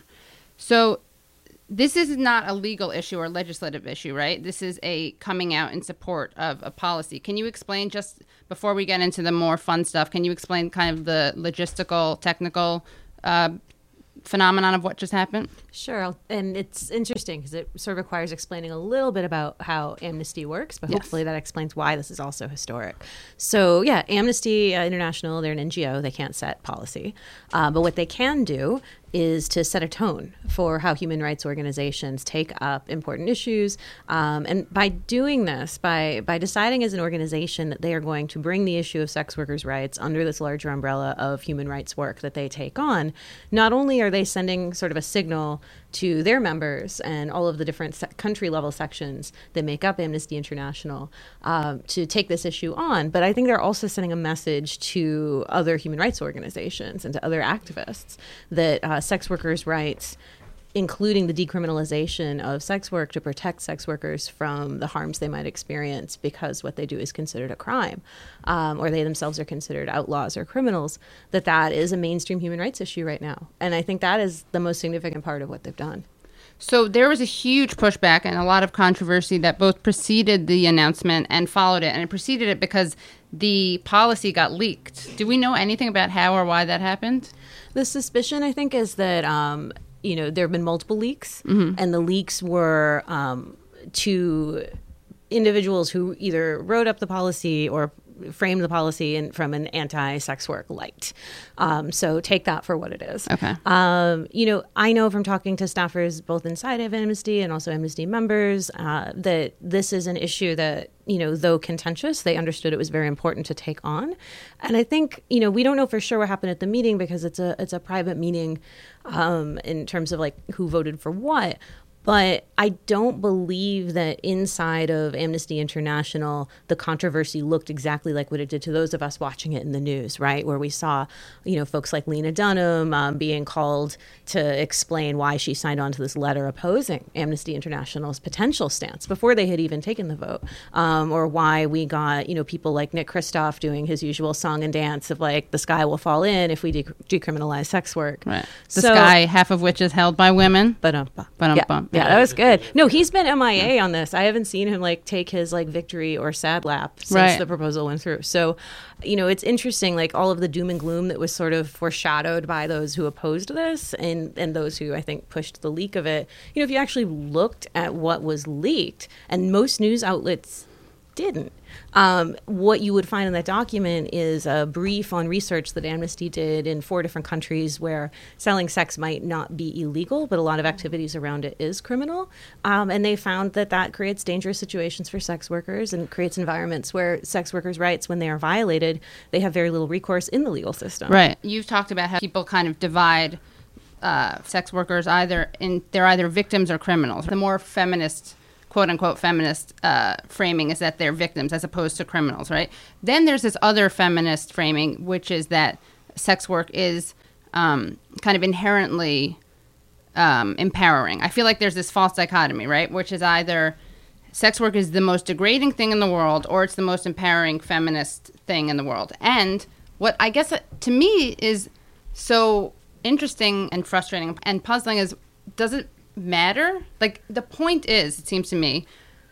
So this is not a legal issue or legislative issue, right? This is a coming out in support of a policy. Can you explain just before we get into the more fun stuff? Can you explain kind of the logistical, technical uh, phenomenon of what just happened? Sure. And it's interesting because it sort of requires explaining a little bit about how Amnesty works, but Yes. hopefully that explains why this is also historic. So, yeah, Amnesty uh, International, they're an NGO. They can't set policy. Uh, but what they can do is to set a tone for how human rights organizations take up important issues. Um, and by doing this, by, by deciding as an organization that they are going to bring the issue of sex workers' rights under this larger umbrella of human rights work that they take on, not only are they sending sort of a signal to their members and all of the different se- country level sections that make up Amnesty International um, to take this issue on. But I think they're also sending a message to other human rights organizations and to other activists that uh, sex workers' rights. Including the decriminalization of sex work to protect sex workers from the harms they might experience because what they do is considered a crime, um, or they themselves are considered outlaws or criminals. That that is a mainstream human rights issue right now, and I think that is the most significant part of what they've done. So there was a huge pushback and a lot of controversy that both preceded the announcement and followed it. And it preceded it because the policy got leaked. Do we know anything about how or why that happened? The suspicion, I think, is that um, you know there have been multiple leaks, Mhm. and the leaks were um, to individuals who either wrote up the policy or framed the policy in, from an anti-sex work light. Um, so take that for what it is. Okay. Um, you know, I know from talking to staffers both inside of Amnesty and also Amnesty members uh, that this is an issue that, you know, though contentious, they understood it was very important to take on. And I think, you know, we don't know for sure what happened at the meeting because it's a it's a private meeting um, in terms of like who voted for what. But I don't believe that inside of Amnesty International, the controversy looked exactly like what it did to those of us watching it in the news, right? Where we saw, you know, folks like Lena Dunham um, being called to explain why she signed on to this letter opposing Amnesty International's potential stance before they had even taken the vote, um, or why we got, you know, people like Nick Kristof doing his usual song and dance of like, the sky will fall in if we de- decriminalize sex work. Right. The sky, half of which is held by women. But um, Ba-dum-bum. Yeah, that was good. No, he's been MIA on this. I haven't seen him like take his like victory or sad lap since Right. the proposal went through. So, you know, it's interesting, like all of the doom and gloom that was sort of foreshadowed by those who opposed this and and those who I think pushed the leak of it. You know, if you actually looked at what was leaked, and most news outlets didn't. Um, what you would find in that document is a brief on research that Amnesty did in four different countries where selling sex might not be illegal, but a lot of activities around it is criminal. Um, and they found that that creates dangerous situations for sex workers and creates environments where sex workers' rights, when they are violated, they have very little recourse in the legal system. Right. You've talked about how people kind of divide uh, sex workers either in they're either victims or criminals. The more feminist, quote unquote feminist uh, framing is that they're victims as opposed to criminals, right? Then there's this other feminist framing, which is that sex work is um, kind of inherently um, empowering. I feel like there's this false dichotomy, right? Which is either sex work is the most degrading thing in the world or it's the most empowering feminist thing in the world. And what I guess uh, to me is so interesting and frustrating and puzzling is does it matter? Like the point is, it seems to me,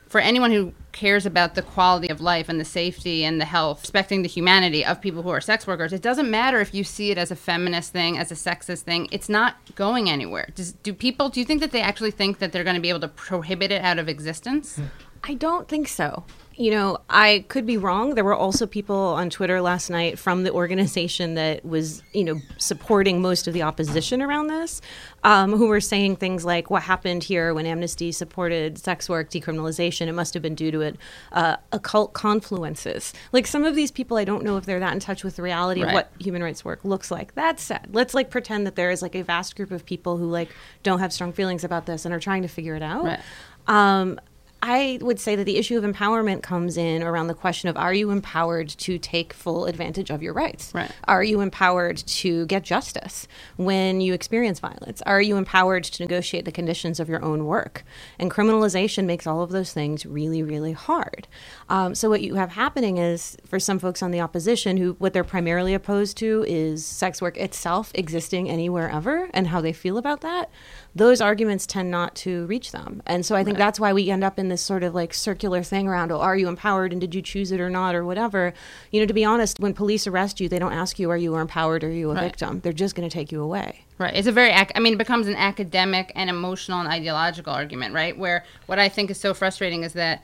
for anyone who cares about the quality of life and the safety and the health, respecting the humanity of people who are sex workers, it doesn't matter if you see it as a feminist thing, as a sexist thing. It's not going anywhere. Does, do people? Do you think that they actually think that they're going to be able to prohibit it out of existence? I don't think so. You know, I could be wrong. There were also people on Twitter last night from the organization that was, you know, supporting most of the opposition around this, um, who were saying things like, "What happened here when Amnesty supported sex work decriminalization? It must have been due to it uh, occult confluences." Like some of these people, I don't know if they're that in touch with the reality of what human rights work looks like. That said, let's like pretend that there is like a vast group of people who like don't have strong feelings about this and are trying to figure it out. Right. Um, I would say that the issue of empowerment comes in around the question of are you empowered to take full advantage of your rights? Right. Are you empowered to get justice when you experience violence? Are you empowered to negotiate the conditions of your own work? And criminalization makes all of those things really, really hard. Um, so, what you have happening is for some folks on the opposition who what they're primarily opposed to is sex work itself existing anywhere ever and how they feel about that those arguments tend not to reach them. And so I think that's why we end up in this sort of like circular thing around, oh, are you empowered and did you choose it or not or whatever. You know, to be honest, when police arrest you, they don't ask you, are you empowered or are you a Right. victim? They're just going to take you away. Right. It's a very, ac- I mean, it becomes an academic and emotional and ideological argument, right? Where what I think is so frustrating is that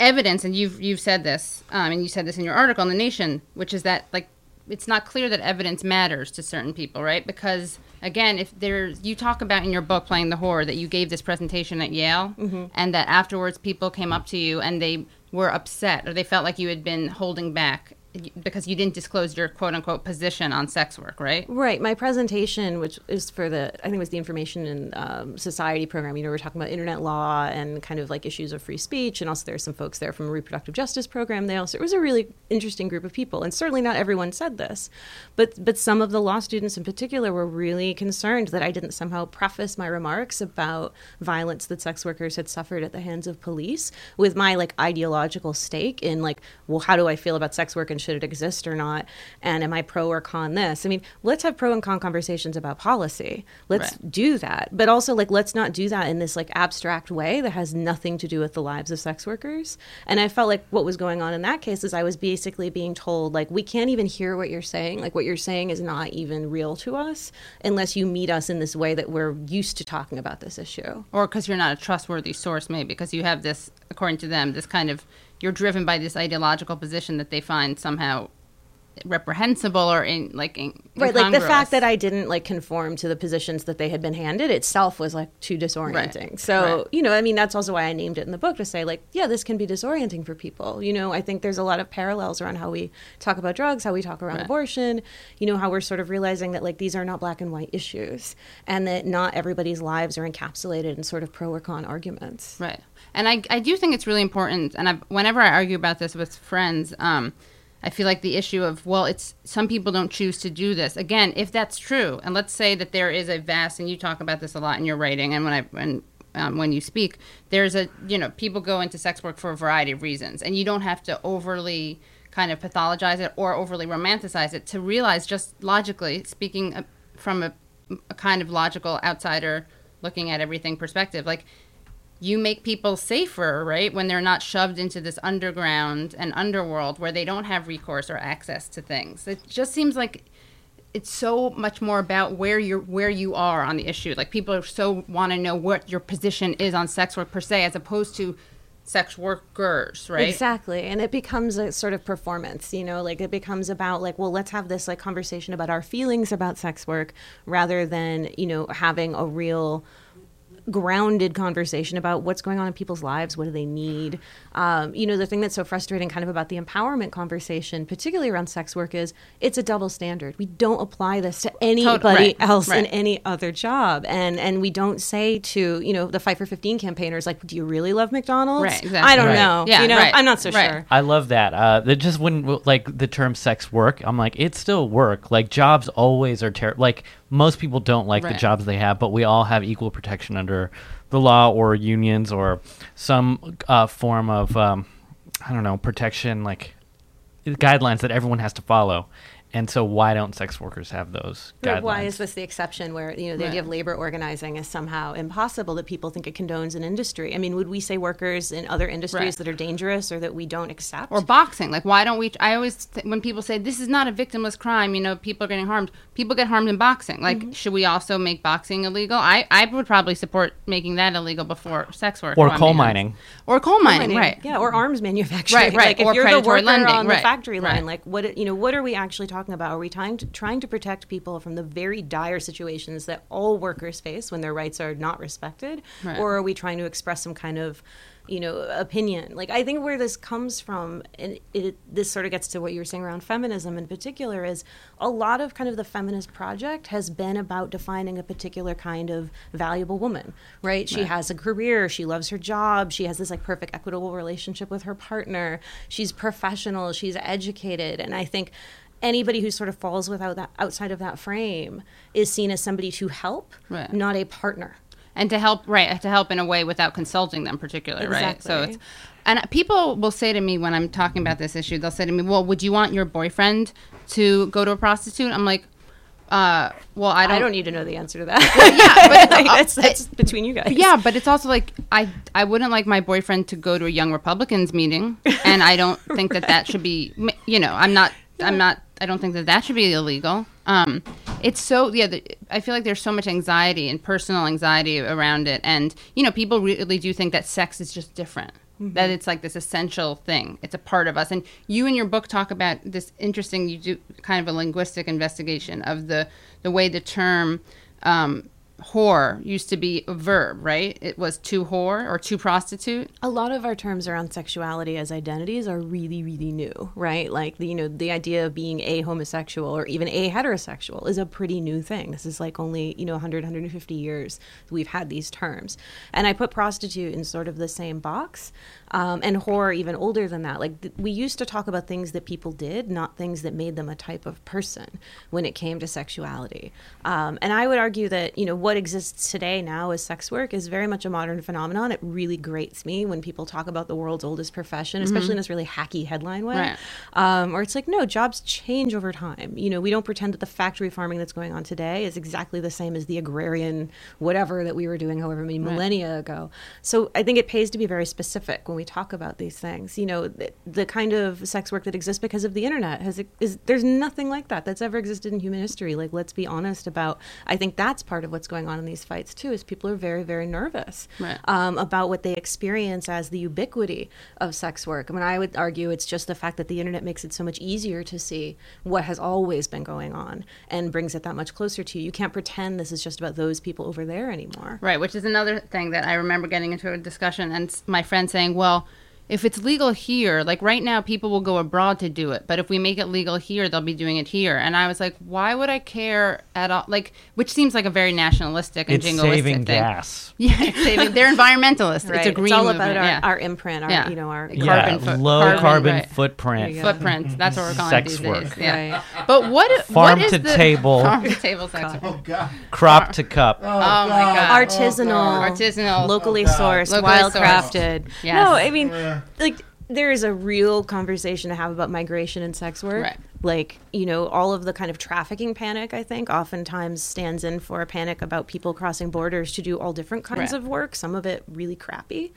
evidence, and you've you've said this, um, and you said this in your article in the Nation, which is that like it's not clear that evidence matters to certain people, right? Because again, if there's you talk about in your book Playing the Whore that you gave this presentation at Yale, Mhm. and that afterwards people came up to you and they were upset or they felt like you had been holding back because you didn't disclose your quote unquote position on sex work, right? Right. My presentation, which is for the, I think it was the Information and um, Society program, you know, we we're talking about internet law and kind of like issues of free speech. And also there there's some folks there from a reproductive justice program. They also, it was a really interesting group of people. And certainly not everyone said this, but, but some of the law students in particular were really concerned that I didn't somehow preface my remarks about violence that sex workers had suffered at the hands of police with my like ideological stake in like, well, how do I feel about sex work and should it exist or not? And am I pro or con this? I mean, let's have pro and con conversations about policy. Let's do that. But also like let's not do that in this like abstract way that has nothing to do with the lives of sex workers. And I felt like what was going on in that case is I was basically being told like we can't even hear what you're saying. Like what you're saying is not even real to us unless you meet us in this way that we're used to talking about this issue. or because you're not a trustworthy source, maybe because you have this, according to them, this kind of you're driven by this ideological position that they find somehow reprehensible or in like in, Right, like the fact that I didn't like conform to the positions that they had been handed itself was like too disorienting. So, right. you know, I mean, that's also why I named it in the book to say, like, yeah, this can be disorienting for people. You know, I think there's a lot of parallels around how we talk about drugs, how we talk around Right. abortion, you know, how we're sort of realizing that like these are not black and white issues and that not everybody's lives are encapsulated in sort of pro or con arguments. Right. And I, I do think it's really important. And I've, whenever I argue about this with friends, um, I feel like the issue of, well, it's some people don't choose to do this. Again, if that's true, and let's say that there is a vast, and you talk about this a lot in your writing and when I, when, um, when you speak, there's a, you know, people go into sex work for a variety of reasons. And you don't have to overly kind of pathologize it or overly romanticize it to realize just logically, speaking uh, from a, a kind of logical outsider looking at everything perspective, like, you make people safer, right? When they're not shoved into this underground and underworld where they don't have recourse or access to things. It just seems like it's so much more about where you're where you are on the issue. Like people are so want to know what your position is on sex work per se, as opposed to sex workers, right? Exactly. And it becomes a sort of performance, you know, like it becomes about like, well, let's have this like conversation about our feelings about sex work rather than, you know, having a real grounded conversation about what's going on in people's lives what do they need um, you know the thing that's so frustrating kind of about the empowerment conversation particularly around sex work is it's a double standard we don't apply this to anybody right, else in any other job and and we don't say to you know the fight for 15 campaigners like do you really love mcdonald's Right, exactly. i don't Right. know Yeah, you know right, i'm not so right. sure I love that. Uh, that just when like the term sex work, I'm like, it's still work. Like jobs always are terrible. Like most people don't like the jobs they have, but we all have equal protection under the law or unions or some uh, form of um, I don't know protection like guidelines that everyone has to follow. And so, why don't sex workers have those guidelines? why is this the exception where you know the idea of labor organizing is somehow impossible that people think it condones an industry? I mean, would we say workers in other industries Right. that are dangerous or that we don't accept? or boxing. Like, why don't we? I always, th- when people say this is not a victimless crime, you know, people are getting harmed. People get harmed in boxing. Like, Mm-hmm. should we also make boxing illegal? I, I would probably support making that illegal before sex work. or if I'm coal being mining? Or coal mining, right? Yeah, or arms manufacturing. Right, right, Like if or you're the worker lending, on the factory line, right. like what you know, what are we actually talking about? Are we trying to trying to protect people from the very dire situations that all workers face when their rights are not respected, Right. or are we trying to express some kind of you know opinion like i think where this comes from and it, this sort of gets to what you were saying around feminism in particular is a lot of kind of the feminist project has been about defining a particular kind of valuable woman right she Right. has a career she loves her job she has this like perfect equitable relationship with her partner she's professional she's educated and i think anybody who sort of falls without that outside of that frame is seen as somebody to help Right. not a partner and to help right to help in a way without consulting them particularly right so it's and people will say to me when i'm talking about this issue they'll say to me well would you want your boyfriend to go to a prostitute i'm like uh well i don't, I don't need to know the answer to that. yeah, but that's, that's between you guys. yeah but it's also like i i wouldn't like my boyfriend to go to a young republicans meeting and i don't think that that should be you know i'm not i'm not i don't think that that should be illegal. Um it's so yeah the, i feel like there's so much anxiety and personal anxiety around it. And you know people really do think that sex is just different that it's like this essential thing. It's a part of us. And you in your book talk about this interesting you do kind of a linguistic investigation of the the way the term um, whore used to be a verb, right? It was to whore or to prostitute. a lot of our terms around sexuality as identities are really really new right like the, you know the idea of being a homosexual or even a heterosexual is a pretty new thing this is like only you know 100 150 years we've had these terms and i put prostitute in sort of the same box um, and horror even older than that like th- we used to talk about things that people did not things that made them a type of person when it came to sexuality um, and i would argue that you know what exists today now as sex work is very much a modern phenomenon it really grates me when people talk about the world's oldest profession especially Mhm. in this really hacky headline way Right. um, or it's like no jobs change over time you know we don't pretend that the factory farming that's going on today is exactly the same as the agrarian whatever that we were doing however many Right. millennia ago so i think it pays to be very specific when we talk about these things you know the, the kind of sex work that exists because of the internet has is there's nothing like that that's ever existed in human history like let's be honest about i think that's part of what's going on in these fights too is people are very very nervous Right. um, about what they experience as the ubiquity of sex work. I mean, I would argue it's just the fact that the internet makes it so much easier to see what has always been going on and brings it that much closer to you. You can't pretend this is just about those people over there anymore. Right, which is another thing that I remember getting into a discussion and my friend saying, well, well if it's legal here, like right now, people will go abroad to do it. But if we make it legal here, they'll be doing it here. And I was like, why would I care at all? Like, which seems like a very nationalistic and It's jingoistic saving thing. gas. Yeah, it's saving. They're environmentalists. Right. It's a green all movement. about our, yeah. our imprint, our Yeah. you know, our Yeah, Carbon foot- low carbon, carbon right. footprint. There you go. Footprint. That's what we're calling Sex it these work. days. Yeah. Right. But what? Farm what is to the, table. Farm to table sex. Oh God. Crop to cup. Oh, oh my god. artisanal, Artisanal. locally Oh, sourced, Locally wild sourced. crafted. Yes. No, I mean, like there is a real conversation to have about migration and sex work. Right. Like you know, all of the kind of trafficking panic. I think oftentimes stands in for a panic about people crossing borders to do all different kinds Right. of work. Some of it really crappy.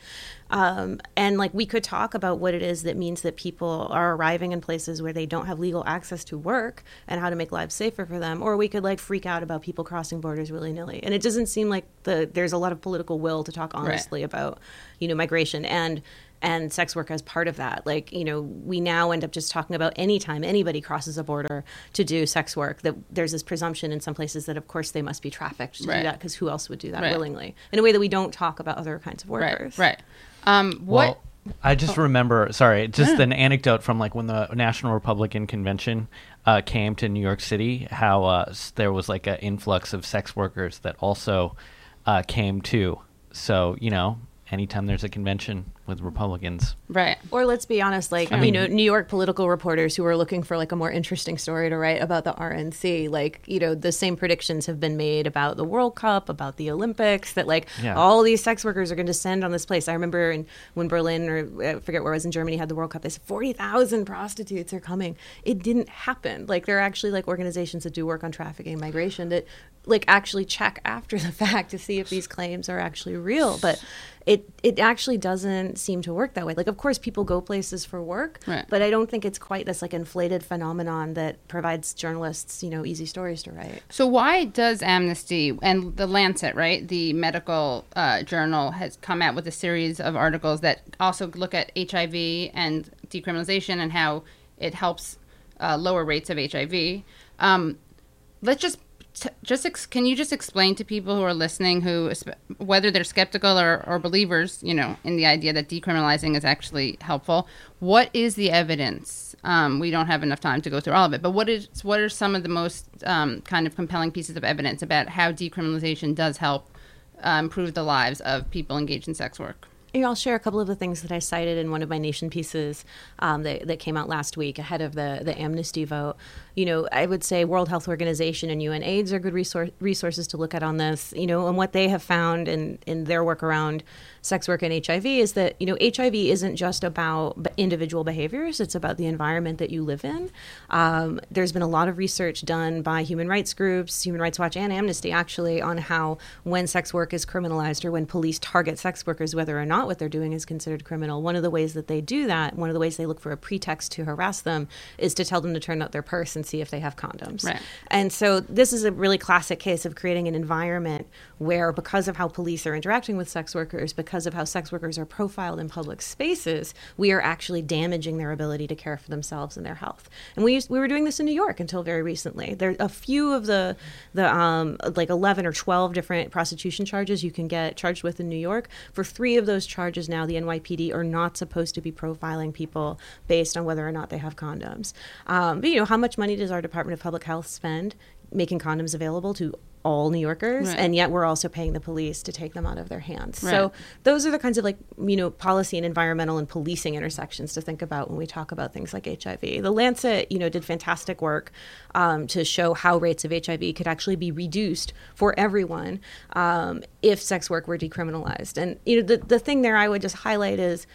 Um, and like we could talk about what it is that means that people are arriving in places where they don't have legal access to work and how to make lives safer for them. Or we could like freak out about people crossing borders willy nilly. And it doesn't seem like the there's a lot of political will to talk honestly about you know migration and and sex work as part of that. Like, you know, we now end up just talking about anytime anybody crosses a border to do sex work, that there's this presumption in some places that, of course, they must be trafficked to Right. do that because who else would do that Right. willingly? In a way that we don't talk about other kinds of workers. Right. Right. Um, what? Well, I just remember, sorry, just Yeah. an anecdote from like when the National Republican Convention uh, came to New York City, how uh, there was like an influx of sex workers that also uh, came too. So, you know, anytime there's a convention, with Republicans. Right. Or let's be honest, like Sure. you know, New York political reporters who are looking for like a more interesting story to write about the RNC, like you know, the same predictions have been made about the World Cup, about the Olympics, that like Yeah. all these sex workers are going to descend on this place. I remember in, when Berlin or I forget where it was in Germany had the World Cup, they said forty thousand prostitutes are coming. It didn't happen. Like there are actually like organizations that do work on trafficking and migration that like actually check after the fact to see if these claims are actually real, but. It, it actually doesn't seem to work that way. Like, of course, people go places for work, Right. but I don't think it's quite this like inflated phenomenon that provides journalists, you know, easy stories to write. So why does Amnesty and the Lancet, right, the medical uh, journal, has come out with a series of articles that also look at HIV and decriminalization and how it helps uh, lower rates of HIV. Um, let's just just ex- can you just explain to people who are listening who whether they're skeptical or, or believers you know in the idea that decriminalizing is actually helpful? What is the evidence? Um, we don't have enough time to go through all of it but what is what are some of the most um, kind of compelling pieces of evidence about how decriminalization does help uh, improve the lives of people engaged in sex work? Here, I'll share a couple of the things that I cited in one of my nation pieces um, that, that came out last week ahead of the, the amnesty vote. You know, I would say World Health Organization and UNAIDS are good resource, resources to look at on this. You know, and what they have found in, in their work around sex work and HIV is that, you know, HIV isn't just about individual behaviors, it's about the environment that you live in. Um, there's been a lot of research done by human rights groups, Human Rights Watch and Amnesty, actually, on how when sex work is criminalized or when police target sex workers, whether or not what they're doing is considered criminal, one of the ways that they do that, one of the ways they look for a pretext to harass them, is to tell them to turn out their purse and see if they have condoms. Right. And so this is a really classic case of creating an environment where, because of how police are interacting with sex workers, because of how sex workers are profiled in public spaces, we are actually damaging their ability to care for themselves and their health. And we used, we were doing this in New York until very recently. There are a few of the the um, like eleven or twelve different prostitution charges you can get charged with in New York. For three of those charges now, the NYPD are not supposed to be profiling people based on whether or not they have condoms. Um, but you know, how much money does our Department of Public Health spend making condoms available to all New Yorkers, Right. and yet we're also paying the police to take them out of their hands. Right. So those are the kinds of like you know policy and environmental and policing intersections to think about when we talk about things like HIV. The Lancet, you know, did fantastic work um, to show how rates of HIV could actually be reduced for everyone um, if sex work were decriminalized. And you know, the the thing there I would just highlight is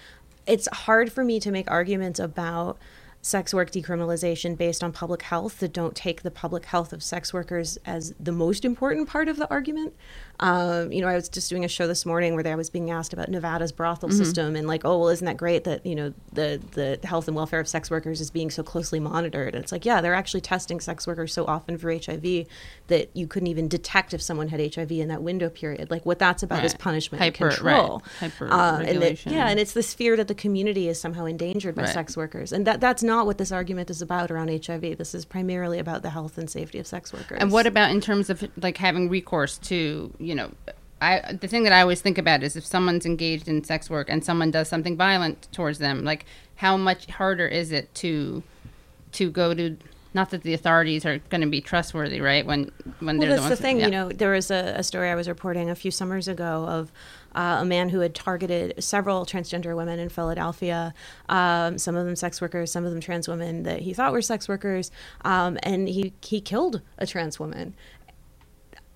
it's hard for me to make arguments about sex work decriminalization based on public health that don't take the public health of sex workers as the most important part of the argument. Um, you know, I was just doing a show this morning where I was being asked about Nevada's brothel Mhm. system and like, oh, well, isn't that great that you know the the health and welfare of sex workers is being so closely monitored? And it's like, yeah, they're actually testing sex workers so often for HIV that you couldn't even detect if someone had HIV in that window period. Like, what that's about is punishment Hyper- and control. right. Hyper Uh, and that, yeah, and it's this fear that the community is somehow endangered by Right. sex workers, and that that's not what this argument is about around HIV. This is primarily about the health and safety of sex workers. And what about in terms of like having recourse to, you know, I the thing that I always think about is if someone's engaged in sex work and someone does something violent towards them, like how much harder is it to to go to not that the authorities are going to be trustworthy, right? When when well, they're that's the the ones thing. yeah. You know, there was a, a story I was reporting a few summers ago of uh, a man who had targeted several transgender women in Philadelphia. Um, some of them sex workers, some of them trans women that he thought were sex workers, um, and he he killed a trans woman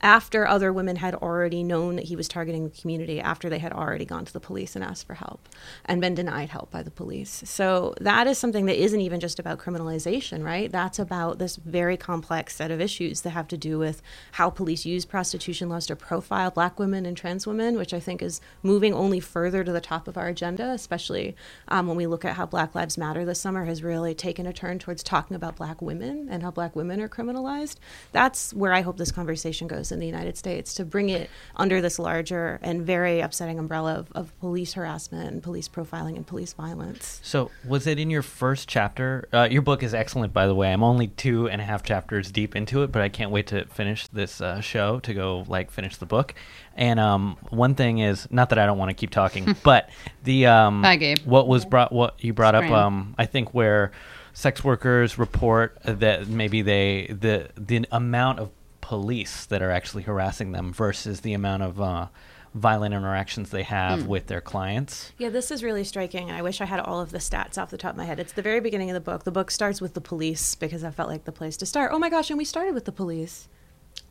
after other women had already known that he was targeting the community after they had already gone to the police and asked for help and been denied help by the police. So that is something that isn't even just about criminalization, right? That's about this very complex set of issues that have to do with how police use prostitution laws to profile black women and trans women, which I think is moving only further to the top of our agenda, especially um, when we look at how Black Lives Matter this summer has really taken a turn towards talking about black women and how black women are criminalized. That's where I hope this conversation goes in the United States to bring it under this larger and very upsetting umbrella of, of police harassment and police profiling and police violence. So, was it in your first chapter? Uh, your book is excellent, by the way. I'm only two and a half chapters deep into it, but I can't wait to finish this uh, show to go like finish the book. And um, one thing is, not that I don't want to keep talking, but the um, Bye, Gabe. what was brought, what you brought up, um, I think where sex workers report that maybe they the the amount of police that are actually harassing them versus the amount of uh, violent interactions they have Mm. with their clients. Yeah, this is really striking, and I wish I had all of the stats off the top of my head. It's the very beginning of the book. The book starts with the police because I felt like the place to start. Oh my gosh, and we started with the police.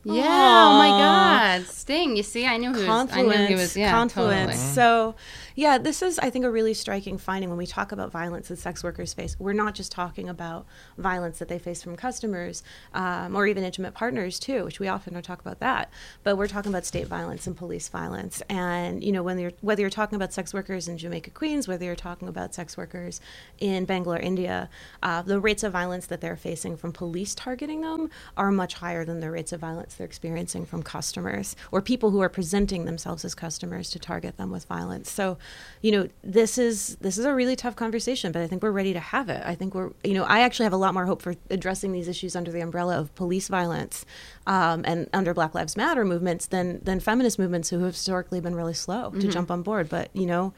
Yeah. Oh my God. Sting. You see, I knew he was. I knew he was. Yeah. confluence. Totally. So, yeah, this is, I think, a really striking finding when we talk about violence that sex workers face. We're not just talking about violence that they face from customers um, or even intimate partners too, which we often don't talk about that. But we're talking about state violence and police violence. And you know, when you're whether you're talking about sex workers in Jamaica, Queens, whether you're talking about sex workers in Bangalore, India, uh, the rates of violence that they're facing from police targeting them are much higher than the rates of violence they're experiencing from customers or people who are presenting themselves as customers to target them with violence. So, you know, this is this is a really tough conversation, but I think we're ready to have it. I think we're, you know, I actually have a lot more hope for addressing these issues under the umbrella of police violence um, and under Black Lives Matter movements than than feminist movements who have historically been really slow to Mhm. jump on board. But you know.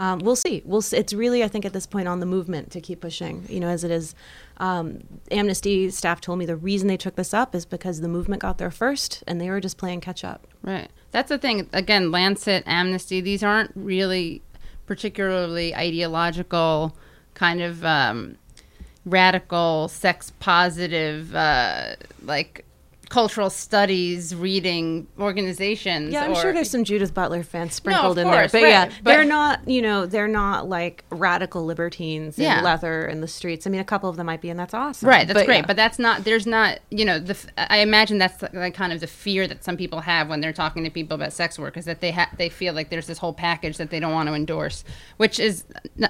Um, we'll see. We'll. See. It's really, I think, at this point on the movement to keep pushing. You know, as it is. Um, Amnesty staff told me the reason they took this up is because the movement got there first, and they were just playing catch up. Right. That's the thing. Again, Lancet, Amnesty, these aren't really particularly ideological, kind of um, radical, sex positive, uh, like cultural studies reading organizations. Yeah, I'm or- sure there's some Judith Butler fans sprinkled of in there, but right, yeah, but- they're not. You know, they're not like radical libertines in Yeah. leather in the streets. I mean, a couple of them might be, and that's awesome. Right, that's But, great, yeah. but that's not. There's not. You know, the. I imagine that's like kind of the fear that some people have when they're talking to people about sex work is that they ha- they feel like there's this whole package that they don't want to endorse, which is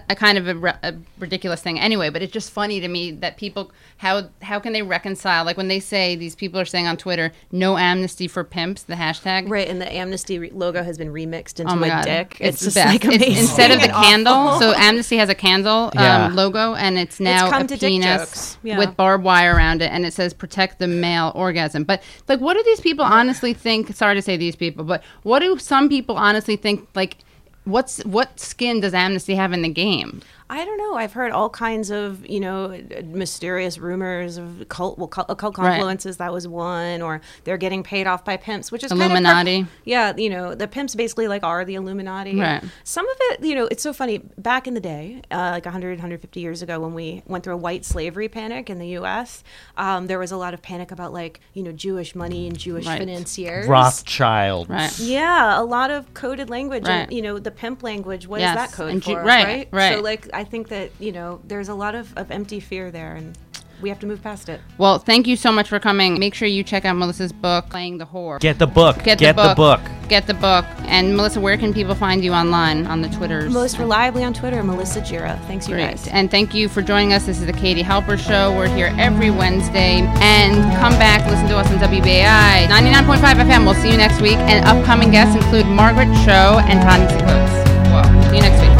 a kind of a, a ridiculous thing anyway. But it's just funny to me that people how how can they reconcile like when they say these people are saying on Twitter no amnesty for pimps the hashtag right, and the Amnesty re- logo has been remixed into Oh my a God. dick. It's, It's, the just best. like It's instead of the candle. So Amnesty has a candle um, Yeah. logo, and it's now come a to dick penis jokes. Yeah. with barbed wire around it, and it says "protect the male orgasm." But like, what do these people honestly think? Sorry to say these people, but what do some people honestly think? Like, what's what skin does Amnesty have in the game? I don't know. I've heard all kinds of, you know, mysterious rumors of cult, well, cult, occult Right. confluences. That was one, or they're getting paid off by pimps, which is kind of Illuminati. yeah, you know, the pimps basically like are the Illuminati. Right. Some of it, you know, it's so funny. Back in the day, uh, like 100, 150 years ago, when we went through a white slavery panic in the U.S., um, there was a lot of panic about like, you know, Jewish money and Jewish Right. financiers. Rothschild. Right. Yeah, a lot of coded language, Right. and you know the pimp language. What is Yes, that code and Ju- for? right, right. So like, I think that you know there's a lot of, of empty fear there, and we have to move past it. Well, thank you so much for coming. Make sure you check out Melissa's book, Playing the Whore. Get the book. Get, Get the book. Get the book. And Melissa, where can people find you online on the Twitters? Most reliably on Twitter, Melissa Gira. Thanks, you Great. guys. And thank you for joining us. This is the Katie Halper Show. We're here every Wednesday. And come back, listen to us on WBAI 99.5 FM. We'll see you next week. And upcoming guests include Margaret Cho and Tani Sikos. Well, see you next week.